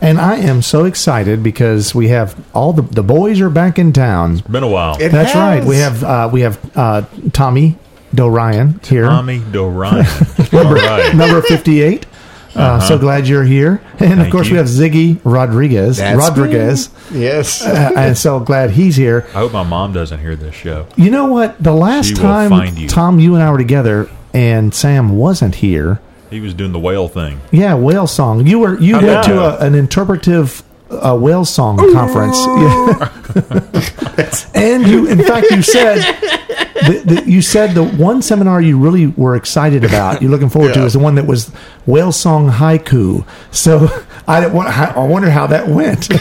And I am so excited because we have all the the boys are back in town. Been a while. It That's has. right. We have uh, we have uh, Tommy Dorian here, Tommy Dorian. All right. number fifty eight. Uh, so glad you're here, and of Thank course we have Ziggy Rodriguez. That's Rodriguez, me. Yes. uh, and so glad he's here. I hope my mom doesn't hear this show. You know what? The last She time. Tom, you and I were together, and Sam wasn't here. He was doing the whale thing. Yeah, whale song. You were you How went did to a, an interpretive uh, whale song conference, Yeah. and you, in fact, you said the, the, you said the one seminar you really were excited about, you're looking forward to, is the one that was whale song haiku. So I I wonder how that went.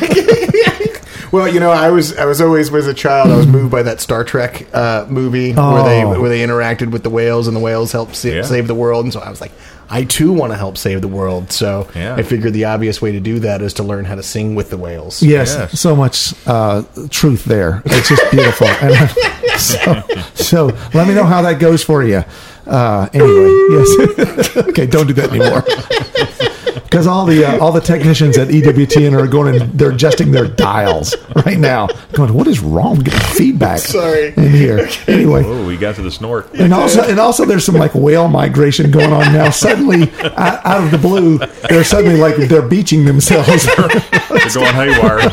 Well, you know, I was I was always as a child I was moved by that Star Trek uh, movie where they Oh. where they interacted with the whales and the whales helped sa- Yeah. save the world, and so I was like, I too want to help save the world. So Yeah. I figured the obvious way to do that is to learn how to sing with the whales. Yes, Yes. so much uh, truth there. It's just beautiful. and, uh, so, so let me know how that goes for you. Uh, anyway, yes. okay, don't do that anymore. Because all the uh, all the technicians at EWTN are going and they're adjusting their dials right now. Going, what is wrong? Getting feedback. Sorry. In here. Anyway, Oh, we got to the snort. and also, and also, there's some like whale migration going on now. Suddenly, out, out of the blue, they're suddenly like they're beaching themselves. They're going haywire.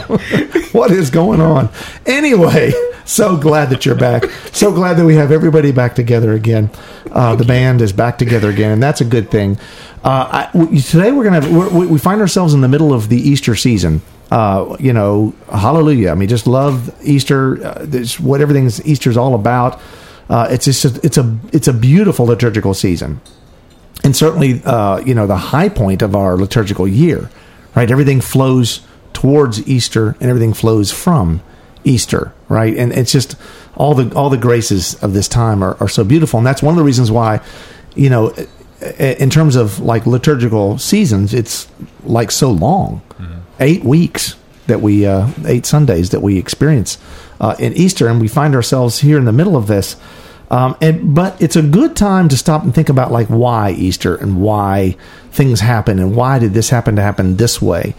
what is going on? Anyway, so glad that you're back. So glad that we have everybody back together again. Uh, the band is back together again, and that's a good thing. Uh, I, today we're gonna we're, we we find ourselves in the middle of the Easter season. Uh, you know, hallelujah! I mean, just love Easter. Uh, this what everything's Easter's all about. Uh, it's just a, it's a it's a beautiful liturgical season and certainly uh, you know the high point of our liturgical year right everything flows towards easter and everything flows from easter right? And it's just all the all the graces of this time are, are so beautiful. And that's one of the reasons why you know in terms of like liturgical seasons it's like so long. Eight weeks that we uh, eight sundays that we experience uh, in easter and we find ourselves here in the middle of this. Um, and but it's a good time to stop and think about like why Easter and why things happen and why did this happen to happen this way.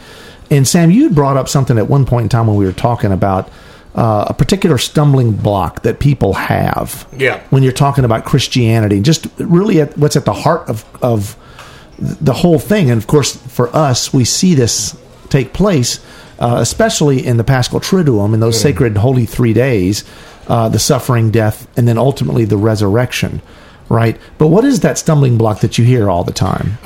And Sam, you brought up something at one point in time when we were talking about uh, a particular stumbling block that people have. Yeah. When you're talking about Christianity, just really at what's at the heart of of the whole thing. And of course, for us, we see this take place, uh, especially in the Paschal Triduum, in those sacred holy three days, uh, the suffering, death, and then ultimately the resurrection, right? But what is that stumbling block that you hear all the time?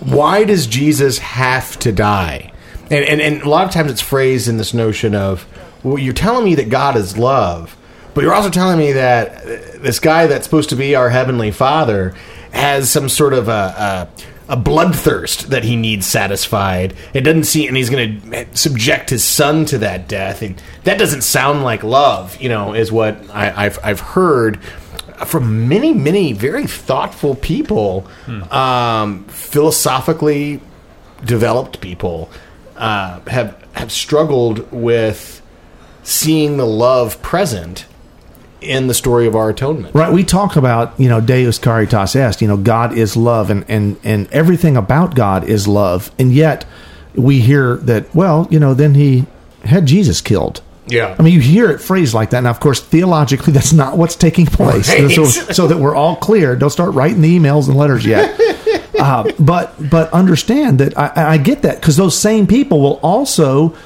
why does Jesus have to die? And, and and a lot of times it's phrased in this notion of, well, you're telling me that God is love, but you're also telling me that this guy that's supposed to be our heavenly Father has some sort of a. a a bloodthirst that he needs satisfied. It doesn't seem, and he's going to subject his son to that death, and that doesn't sound like love. You know, is what I, I've I've heard from many, many very thoughtful people, um, philosophically developed people, uh, have have struggled with seeing the love present in the story of our atonement. Right, we talk about you know Deus caritas est. You know, God is love, and and and everything about God is love, and yet we hear that. Well, you know, then he had Jesus killed. Yeah. I mean, you hear it phrased like that. Now, of course, theologically, that's not what's taking place. Right. So, so that we're all clear. Don't start writing the emails and letters yet. uh, but but understand that I, I get that because those same people will also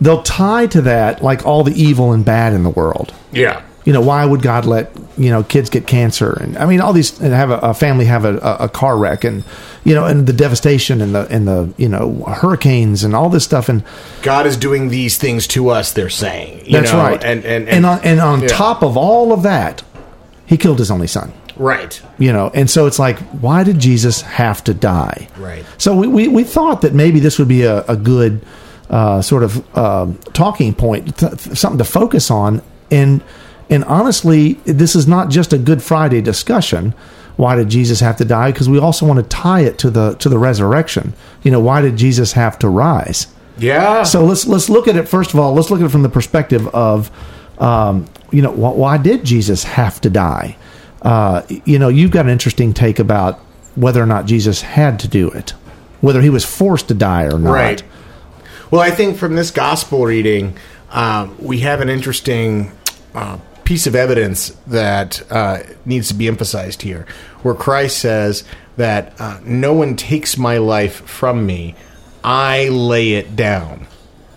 they'll tie to that like all the evil and bad in the world Yeah. you know why would god let you know kids get cancer and i mean all these and have a, a family have a, a, car wreck and you know and the devastation and the and the you know hurricanes and all this stuff and God is doing these things to us. They're saying. You that's know, right And and and on, and on yeah. top of all of that he killed his only son right. you know and so it's like why did jesus have to die Right. so we, we, we thought that maybe this would be a, a good uh, sort of um talking point th- something to focus on and and honestly, this is not just a Good Friday discussion. Why did Jesus have to die? Because we also want to tie it to the to the resurrection. You know, why did Jesus have to rise? Yeah. So let's let's look at it first of all. Let's look at it from the perspective of, um, you know, wh- why did Jesus have to die? Uh, you know, you've got an interesting take about whether or not Jesus had to do it, whether he was forced to die or not. Right. Well, I think from this gospel reading, um, we have an interesting uh, piece of evidence that uh, needs to be emphasized here, where Christ says that uh, no one takes my life from me, I lay it down.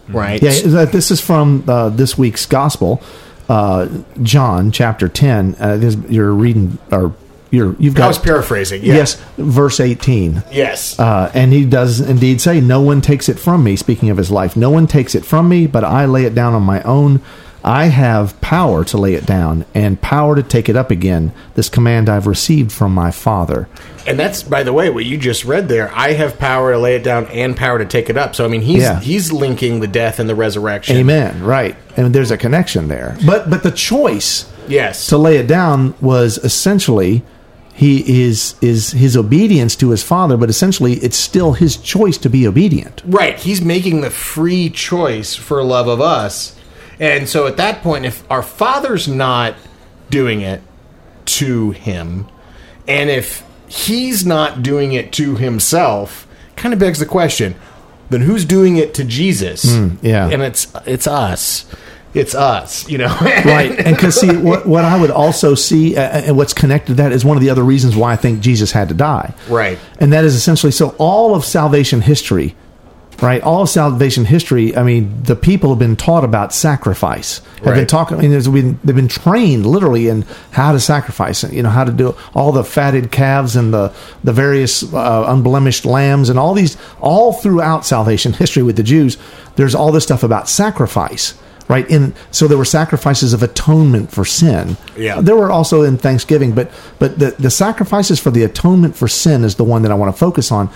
Right? Yeah, this is from uh, this week's gospel, uh, John chapter ten. Uh, this, you're reading, or you're you've I was paraphrasing. Yeah. yes, verse eighteen. Yes. Uh, and he does indeed say, No one takes it from me, speaking of his life. No one takes it from me, but I lay it down on my own. I have power to lay it down and power to take it up again. This command I've received from my Father. And that's, by the way, what you just read there. I have power to lay it down and power to take it up. So I mean, he's Yeah. he's linking the death and the resurrection. Amen. Right. And there's a connection there. But but the choice Yes. to lay it down was essentially he is is his obedience to his father, but essentially it's still his choice to be obedient. Right. He's making the free choice for love of us. And so at that point, if our Father's not doing it to him, and if he's not doing it to himself, kind of begs the question then who's doing it to Jesus? Hmm, yeah. And it's it's us. It's us, you know. right. And because see what, what i would also see uh, and what's connected to that is one of the other reasons why i think jesus had to die. Right. and that is essentially so all of salvation history right all of salvation history i mean the people have been taught about sacrifice. Have been talking i mean there's been they've been trained literally in how to sacrifice you know how to do all the fatted calves and the the various uh, unblemished lambs and all these all throughout salvation history with the jews there's all this stuff about sacrifice right in so there were sacrifices of atonement for sin Yeah. there were also in thanksgiving but but the, the sacrifices for the atonement for sin is the one that i want to focus on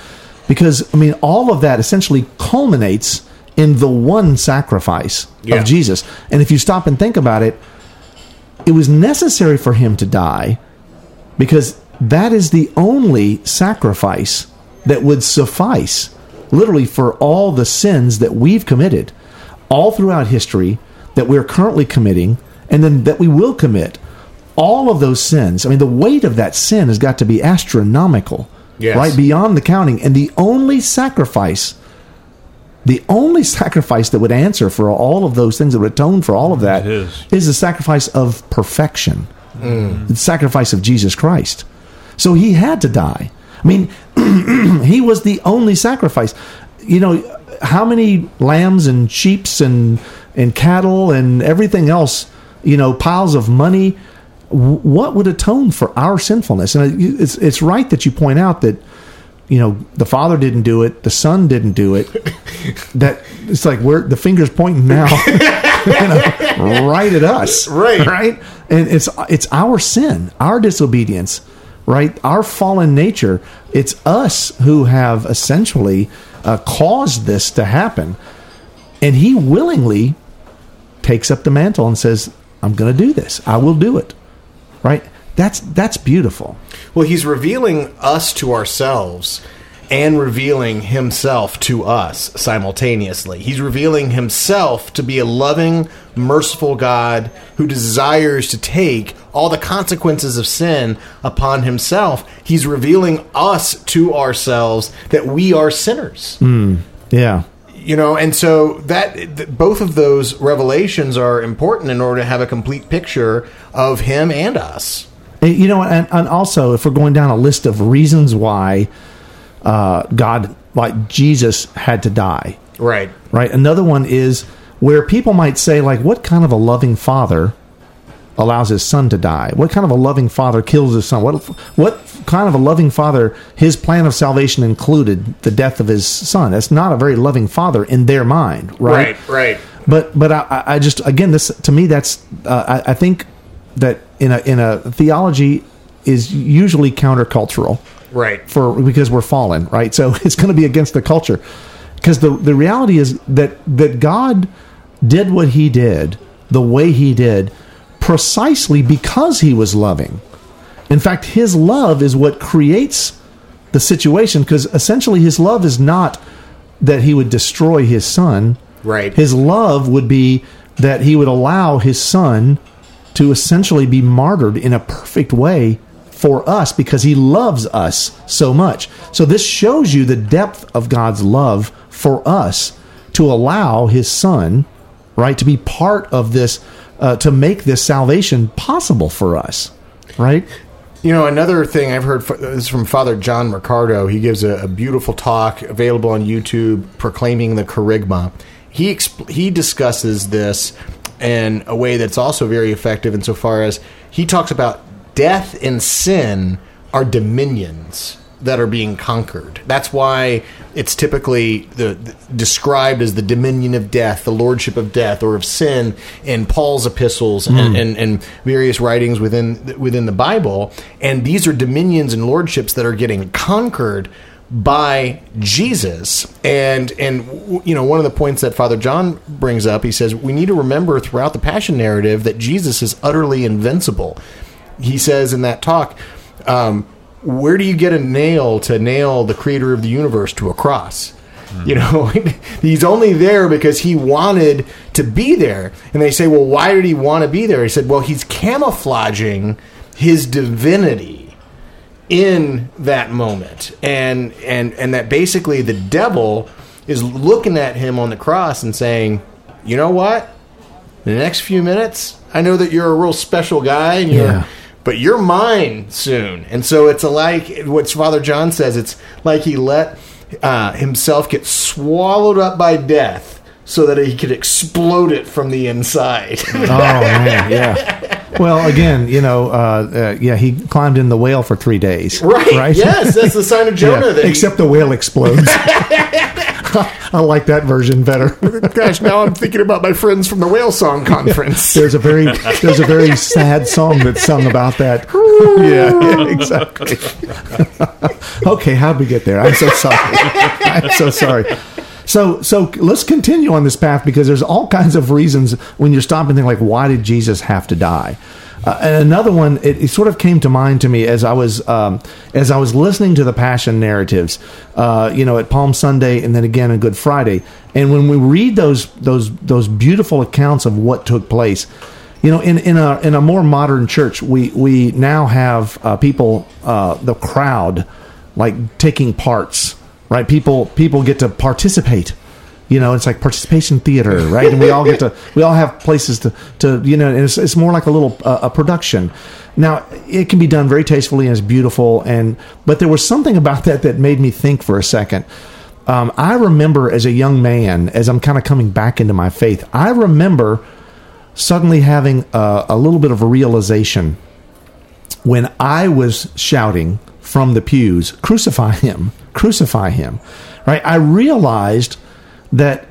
because i mean all of that essentially culminates in the one sacrifice Yeah. of jesus and if you stop and think about it it was necessary for him to die because that is the only sacrifice that would suffice literally for all the sins that we've committed all throughout history that we're currently committing and then that we will commit all of those sins. I mean the weight of that sin has got to be astronomical Yes. right? Beyond the counting. And the only sacrifice the only sacrifice that would answer for all of those things that would atone for all of that is. is the sacrifice of perfection. Mm. The sacrifice of jesus christ. So he had to die. I mean he was the only sacrifice. You know how many lambs and sheeps and and cattle and everything else you know piles of money what would atone for our sinfulness? And it's it's right that you point out that you know the father didn't do it the son didn't do it. That it's like we're the fingers pointing now. You know, right at us Right. right? And it's it's our sin our disobedience right? Our fallen nature. It's us who have essentially uh, caused this to happen. And he willingly takes up the mantle and says i'm going to do this. I will do it. Right? That's that's beautiful. Well, he's revealing us to ourselves and revealing himself to us simultaneously. He's revealing himself to be a loving, merciful God who desires to take all the consequences of sin upon himself. He's revealing us to ourselves that we are sinners. Hmm. yeah You know, and so that th- both of those revelations are important in order to have a complete picture of him and us. Eh, you know, and, and also if we're going down a list of reasons why uh, God, like Jesus, had to die, Right. right? Another one is where people might say, like, what kind of a loving father allows his son to die? What kind of a loving father kills his son? What what kind of a loving father? His plan of salvation included the death of his son. That's not a very loving father in their mind, right? Right. Right. but but I- I, just again this to me that's uh, I, I think that in a in a theology is usually countercultural Right. for because we're fallen right so it's going to be against the culture because the the reality is that that God did what he did the way he did precisely because he was loving. In fact, his love is what creates the situation because essentially his love is not that he would destroy his son. Right. His love would be that he would allow his son to essentially be martyred in a perfect way for us because he loves us so much. So this shows you the depth of God's love for us to allow his son, right, to be part of this, uh, to make this salvation possible for us, right? You know, another thing I've heard is from Father John Riccardo. He gives a, a beautiful talk available on YouTube, proclaiming the Kerygma. He exp- he discusses this in a way that's also very effective insofar as he talks about death and sin are dominions that are being conquered. That's why it's typically the, the- described as the dominion of death, the lordship of death, or of sin in Paul's epistles and, hmm. and, and various writings within within the Bible. And these are dominions and lordships that are getting conquered by Jesus. And and you know one of the points that Father John brings up, he says we need to remember throughout the Passion narrative that Jesus is utterly invincible. He says in that talk. Um, where do you get a nail to nail the creator of the universe to a cross? You know, he's only there because he wanted to be there. And they say, well, why did he want to be there? He said, well, he's camouflaging his divinity in that moment. And and and that basically the devil is looking at him on the cross and saying, "You know what? In the next few minutes, I know that you're a real special guy and you're Yeah. But you're mine soon. And so it's a like what Father John says. It's like he let uh, himself get swallowed up by death so that he could explode it from the inside. Oh man, yeah. Well, again, you know, uh, uh, yeah, he climbed in the whale for three days. right? Yes, that's the sign of Jonah. Yeah, that he- except the whale explodes. I like that version better. gosh, now I'm thinking about my friends from the Whale Song Conference. There's a very there's a very sad song that's sung about that. yeah, yeah, exactly. okay, how'd we get there? I'm so sorry. I'm so sorry. So so let's continue on this path because there's all kinds of reasons when you're stopping and think like, why did Jesus have to die? Uh, and another one, it, it sort of came to mind to me as I was um, as I was listening to the Passion narratives, uh, you know, at Palm Sunday and then again on Good Friday. And when we read those those those beautiful accounts of what took place, you know, in, in a in a more modern church, we we now have uh, people, uh, the crowd, like taking parts, right? People people get to participate. You know, it's like participation theater, right? And we all get to we all have places to to you know, and it's, it's more like a little uh, a production. Now it can be done very tastefully and it's beautiful, and but there was something about that that made me think for a second. Um, I remember as a young man, as I'm kind of coming back into my faith, I remember suddenly having a, a little bit of a realization when I was shouting from the pews, "Crucify him! Crucify him!" Right? I realized that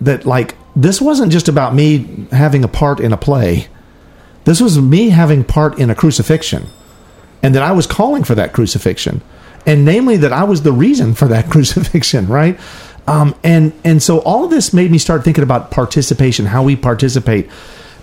that like this wasn't just about me having a part in a play. This was me having part in a crucifixion, and that I was calling for that crucifixion, and namely that I was the reason for that crucifixion. Right? Um, and and so all of this made me start thinking about participation, how we participate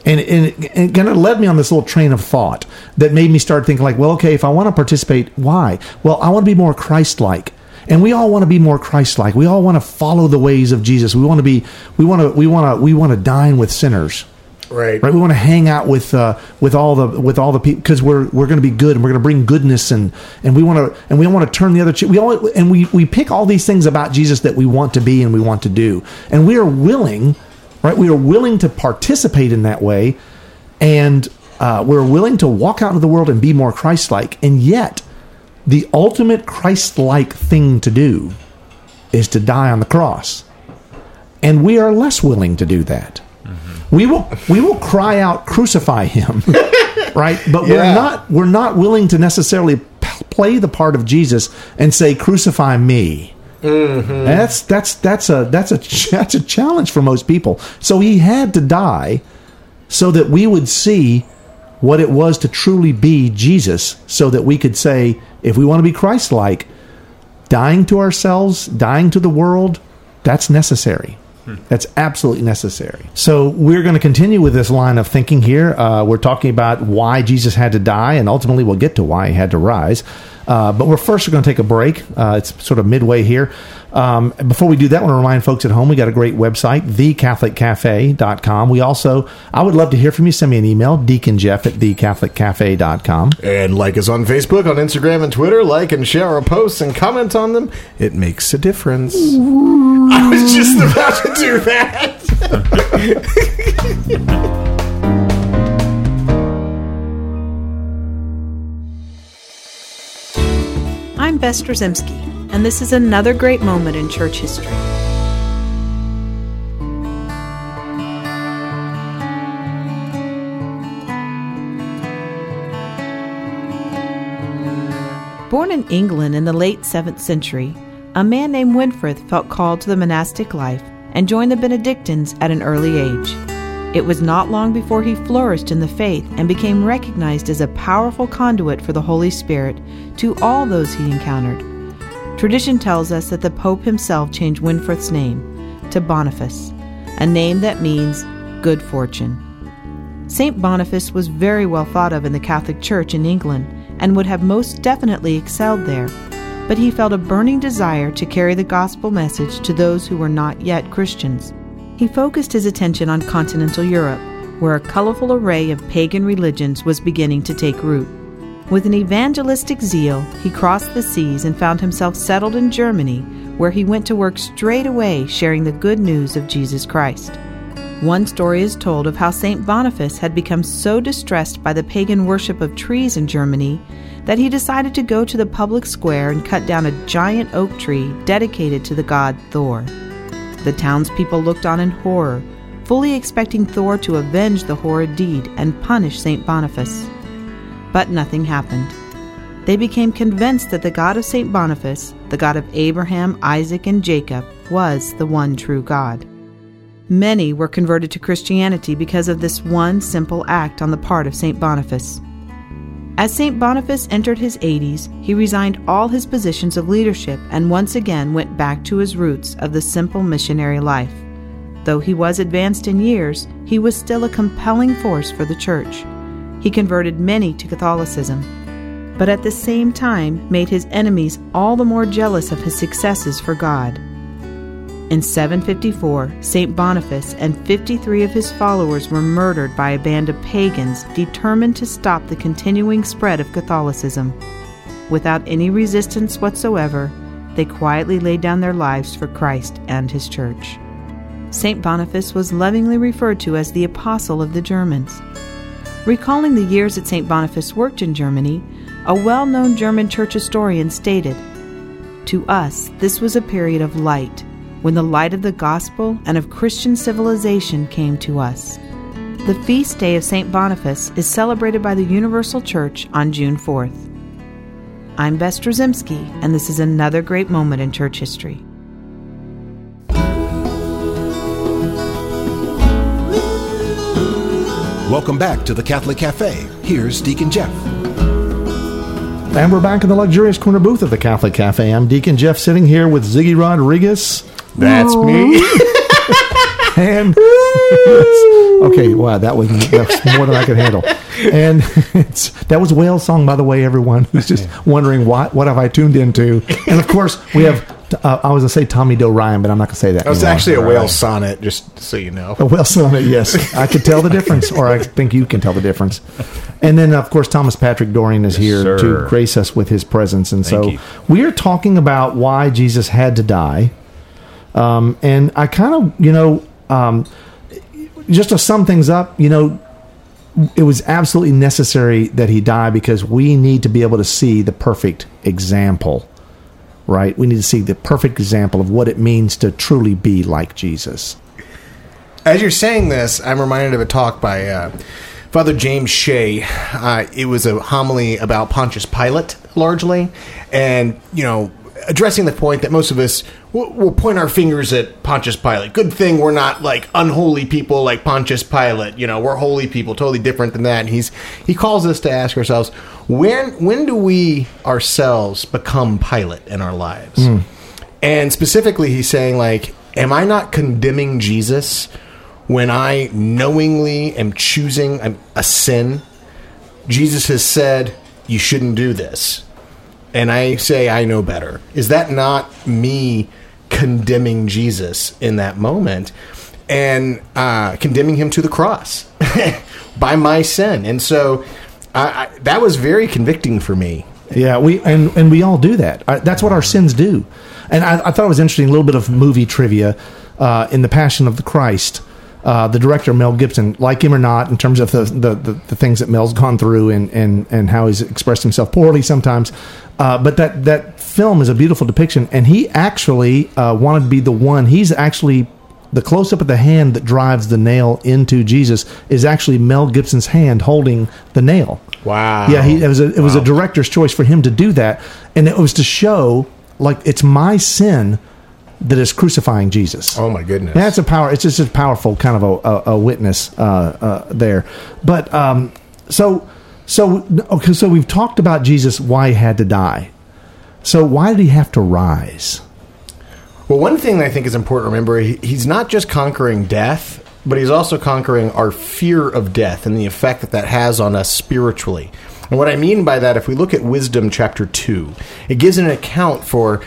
and, and it kind of led me on this little train of thought that made me start thinking like well okay if i want to participate why well i want to be more christ-like and we all want to be more christ-like. We all want to follow the ways of jesus. We want to be we want to we want to we want to dine with sinners. Right. right? We want to hang out with uh, with all the with all the people because we're we're going to be good and we're going to bring goodness and and we want to and we want to turn the other cheek. We all and we we pick all these things about jesus that we want to be and we want to do. And we are willing right? We are willing to participate in that way. And uh, we're willing to walk out into the world and be more christ-like. And yet the ultimate christ-like thing to do is to die on the cross. And we are less willing to do that. We will we will cry out crucify him right? But Yeah. we're not we're not willing to necessarily p- play the part of jesus and say crucify me. Mm-hmm. that's that's that's a that's a ch- that's a challenge for most people. So he had to die so that we would see what it was to truly be jesus so that we could say if we want to be christ-like dying to ourselves dying to the world that's necessary That's absolutely necessary. So we're going to continue with this line of thinking here. Uh, we're talking about why Jesus had to die, and ultimately we'll get to why he had to rise. Uh, but we're first going to take a break. Uh, it's sort of midway here. Um, before we do that, I want to remind folks at home we got a great website, thecatholiccafe.com. We also, I would love to hear from you. Send me an email, deaconjeff at thecatholiccafe.com. And like us on Facebook, on Instagram, and Twitter. Like and share our posts and comment on them. It makes a difference. I was just about to do that. I'm and this is another great moment in church history. Born in England in the late 7th century, a man named Winfrith felt called to the monastic life and joined the Benedictines at an early age. It was not long before he flourished in the faith and became recognized as a powerful conduit for the Holy Spirit to all those he encountered. Tradition tells us that the Pope himself changed Winfrith's name to Boniface, a name that means good fortune. St. Boniface was very well thought of in the Catholic Church in England and would have most definitely excelled there, but he felt a burning desire to carry the gospel message to those who were not yet Christians. He focused his attention on continental Europe, where a colorful array of pagan religions was beginning to take root. With an evangelistic zeal, he crossed the seas and found himself settled in Germany, where he went to work straight away sharing the good news of Jesus Christ. One story is told of how St. Boniface had become so distressed by the pagan worship of trees in Germany that he decided to go to the public square and cut down a giant oak tree dedicated to the god Thor. The townspeople looked on in horror, fully expecting Thor to avenge the horrid deed and punish St. Boniface. But nothing happened. They became convinced that the God of St. Boniface, the God of Abraham, Isaac, and Jacob, was the one true God. Many were converted to Christianity because of this one simple act on the part of St. Boniface. As St. Boniface entered his 80s, he resigned all his positions of leadership and once again went back to his roots of the simple missionary life. Though he was advanced in years, he was still a compelling force for the church. He converted many to Catholicism, but at the same time made his enemies all the more jealous of his successes for God. In 754, St. Boniface and 53 of his followers were murdered by a band of pagans determined to stop the continuing spread of Catholicism. Without any resistance whatsoever, they quietly laid down their lives for Christ and his church. St. Boniface was lovingly referred to as the Apostle of the Germans. Recalling the years that St. Boniface worked in Germany, a well known German church historian stated To us, this was a period of light when the light of the gospel and of Christian civilization came to us. The feast day of St. Boniface is celebrated by the Universal Church on June 4th. I'm Bess Drzymski, and this is another great moment in church history. Welcome back to the Catholic Cafe. Here's Deacon Jeff. And we're back in the luxurious corner booth of the Catholic Cafe. I'm Deacon Jeff sitting here with Ziggy Rodriguez. That's me. And okay, wow, that was that's more than I could handle. And it's, that was whale song, by the way, everyone who's just wondering what what have I tuned into. And of course, we have. Uh, I was gonna say Tommy Doe Ryan, but I'm not gonna say that. That was anymore. actually a whale sonnet, just so you know. A whale sonnet, yes. I could tell the difference, or I think you can tell the difference. And then, of course, Thomas Patrick Dorian is here sir. to grace us with his presence. And so you. we are talking about why Jesus had to die. Um, and I kind of, you know, um, just to sum things up, you know, it was absolutely necessary that he die because we need to be able to see the perfect example, right? We need to see the perfect example of what it means to truly be like Jesus. As you're saying this, I'm reminded of a talk by uh, Father James Shea. Uh, it was a homily about Pontius Pilate, largely, and you know, addressing the point that most of us will, will point our fingers at Pontius Pilate. Good thing we're not like unholy people like Pontius Pilate. You know, we're holy people, totally different than that. And he's he calls us to ask ourselves when when do we ourselves become Pilate in our lives? Hmm. And specifically, he's saying like am I not condemning Jesus when I knowingly am choosing a, a sin? Jesus has said, you shouldn't do this. And I say, I know better. Is that not me condemning Jesus in that moment and uh, condemning him to the cross by my sin? And so I, I, that was very convicting for me. Yeah, we and and we all do that. That's what our sins do. And I, I thought it was interesting. A little bit of movie trivia uh, in the Passion of the Christ. Uh, the director Mel Gibson, like him or not, in terms of the, the, the, the things that Mel's gone through and, and, and how he's expressed himself poorly sometimes, uh, but that that film is a beautiful depiction. And he actually uh, wanted to be the one. He's actually the close up of the hand that drives the nail into Jesus is actually Mel Gibson's hand holding the nail. Wow. Yeah, he, it was a it was a director's choice for him to do that, and it was to show like it's my sin that is crucifying Jesus. Oh my goodness. That's a power. It's just a powerful kind of a, a, a witness uh, uh, there. But um, so so okay. So we've talked about Jesus why he had to die. So why did he have to rise? Well, one thing I think is important to remember he, he's not just conquering death, but he's also conquering our fear of death and the effect that that has on us spiritually. And what I mean by that, if we look at Wisdom chapter 2, it gives an account for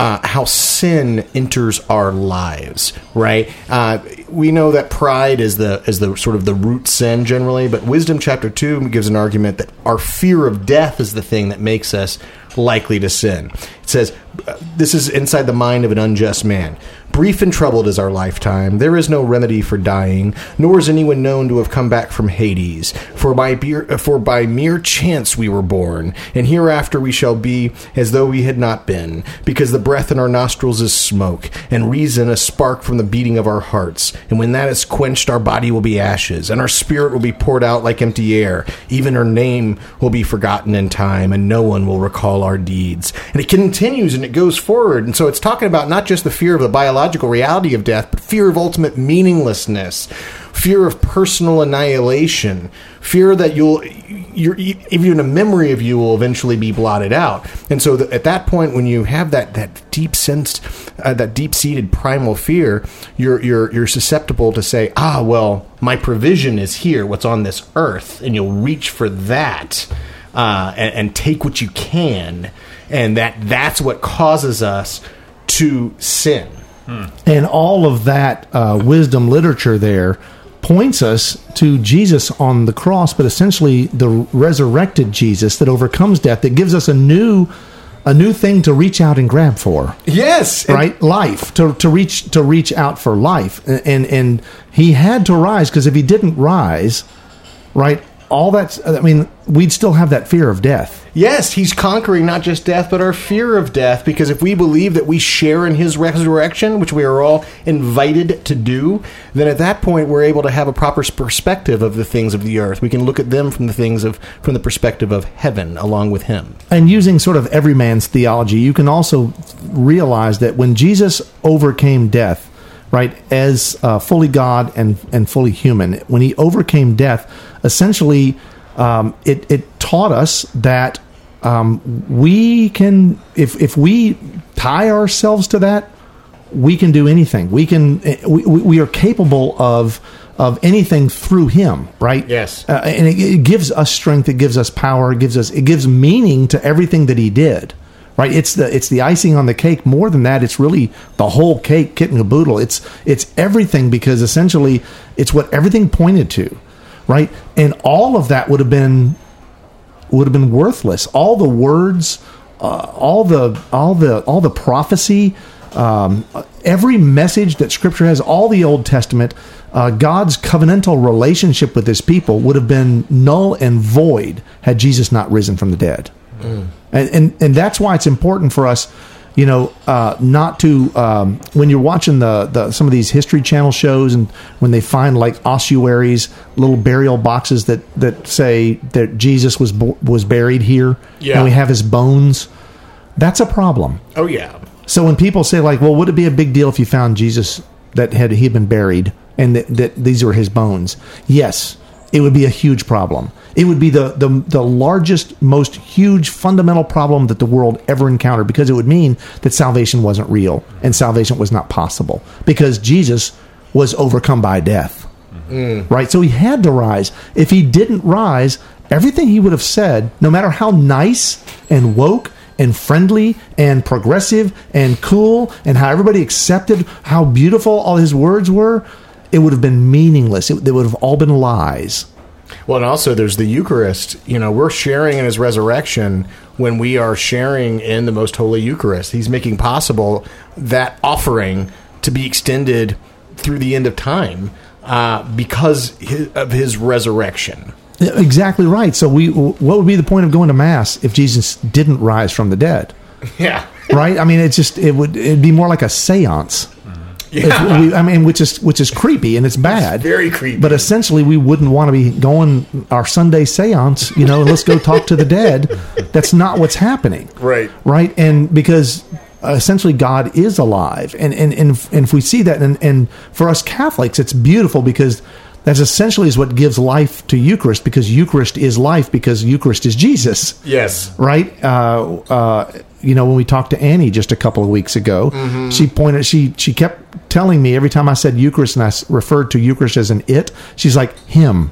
uh, how sin enters our lives, right? Uh, we know that pride is the is the sort of the root sin generally, but Wisdom chapter two gives an argument that our fear of death is the thing that makes us likely to sin. It says, uh, "This is inside the mind of an unjust man." Brief and troubled is our lifetime. There is no remedy for dying, nor is anyone known to have come back from Hades. For by, beer, uh, for by mere chance we were born, and hereafter we shall be as though we had not been, because the breath in our nostrils is smoke, and reason a spark from the beating of our hearts. And when that is quenched, our body will be ashes, and our spirit will be poured out like empty air. Even our name will be forgotten in time, and no one will recall our deeds. And it continues and it goes forward. And so it's talking about not just the fear of the biological reality of death, but fear of ultimate meaninglessness, fear of personal annihilation, fear that you'll, you're, even a memory of you will eventually be blotted out. And so at that point, when you have that, that deep sensed, uh, that deep seated primal fear, you're, you're, you're susceptible to say, ah, well, my provision is here, what's on this earth, and you'll reach for that. Uh, and, and take what you can, and that that's what causes us to sin. And all of that uh, wisdom literature there points us to Jesus on the cross, but essentially the resurrected Jesus that overcomes death, that gives us a new a new thing to reach out and grab for. Yes, Right? Life. To, to reach to reach out for life. And and, and he had to rise because if he didn't rise, right, all that's I mean, we'd still have that fear of death. Yes, he's conquering not just death, but our fear of death. Because if we believe that we share in his resurrection, which we are all invited to do, then at that point we're able to have a proper perspective of the things of the earth. We can look at them from the things of from the perspective of heaven, along with him. and using sort of every man's theology, you can also realize that when Jesus overcame death, right, as uh, fully God and and fully human, when he overcame death, essentially, um, it it taught us that um, we can, if if we tie ourselves to that, we can do anything. We can. eh, We, we we are capable of of anything through Him. Right. Yes. Uh, and it, it gives us strength. It gives us power. It gives us. It gives meaning to everything that He did. Right. It's the it's the icing on the cake. More than that, it's really the whole cake, kit and caboodle. It's it's everything because essentially it's what everything pointed to. Right. And all of that would have been would have been worthless. All the words, uh, all the all the all the prophecy, um, every message that Scripture has, all the Old Testament, uh, God's covenantal relationship with His people would have been null and void had Jesus not risen from the dead. And, and and that's why it's important for us, you know, uh, not to um, when you're watching the, the some of these History Channel shows and when they find like ossuaries, little burial boxes that that say that Jesus was bo- was buried here, Yeah. and we have his bones. That's a problem. Oh yeah. So when people say like, "Well, would it be a big deal if you found Jesus that had he had been buried and that, that these were his bones?" Yes, it would be a huge problem. It would be the, the the largest, most huge fundamental problem that the world ever encountered because it would mean that salvation wasn't real and salvation was not possible because Jesus was overcome by death. Mm. Right? So he had to rise. If he didn't rise, everything he would have said, no matter how nice and woke and friendly and progressive and cool and how everybody accepted how beautiful all his words were, it would have been meaningless. It, they would have all been lies. Well, and also there's the Eucharist. You know, we're sharing in his resurrection when we are sharing in the most holy Eucharist. He's making possible that offering to be extended through the end of time uh, because of his resurrection. Exactly right. So we, what would be the point of going to mass if Jesus didn't rise from the dead? Yeah. Right? I mean, it's just it would it'd be more like a séance. Yeah. we- I mean, which is which is creepy and it's bad. very creepy. But essentially, we wouldn't want to be going our Sunday séance. You know, let's go talk to the dead. That's not what's happening. Right. Right. And because uh, essentially God is alive, and and and if, and if we see that, and and for us Catholics, it's beautiful because. That's essentially is what gives life to Eucharist because Eucharist is life because Eucharist is Jesus Yes. right? Uh, uh, you know, when we talked to Annie just a couple of weeks ago, Mm-hmm. she pointed. She she kept telling me every time I said Eucharist and I referred to Eucharist as an it. She's like him.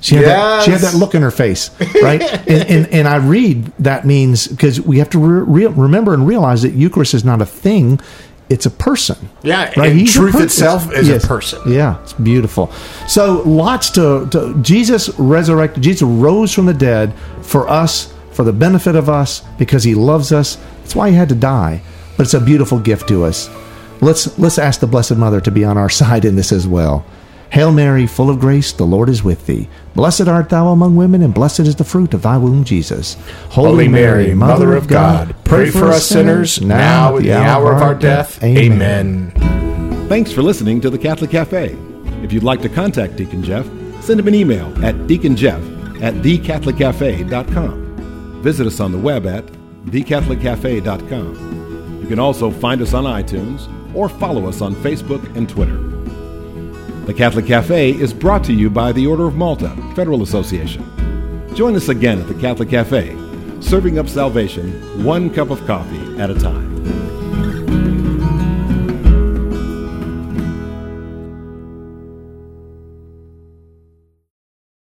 She had, that, she had that look in her face, right? and, and and I read that means because we have to re- re- remember and realize that Eucharist is not a thing; it's a person. Yeah, right. He's truth itself is a person. Yeah, it's beautiful. So lots to, to Jesus resurrected. Jesus rose from the dead for us, for the benefit of us, because He loves us. That's why He had to die. But it's a beautiful gift to us. Let's let's ask the Blessed Mother to be on our side in this as well. Hail Mary, full of grace, the Lord is with thee. Blessed art thou among women, and blessed is the fruit of thy womb, Jesus. Holy Mary, Mother of God, pray for us sinners now at the hour of our death. Amen. Thanks for listening to the Catholic Cafe. If you'd like to contact Deacon Jeff, send him an email at deaconjeff at thecatholiccafe.com. Visit us on the web at thecatholiccafe.com. You can also find us on iTunes or follow us on Facebook and Twitter. The Catholic Cafe is brought to you by the Order of Malta Federal Association. Join us again at the Catholic Cafe, serving up salvation one cup of coffee at a time.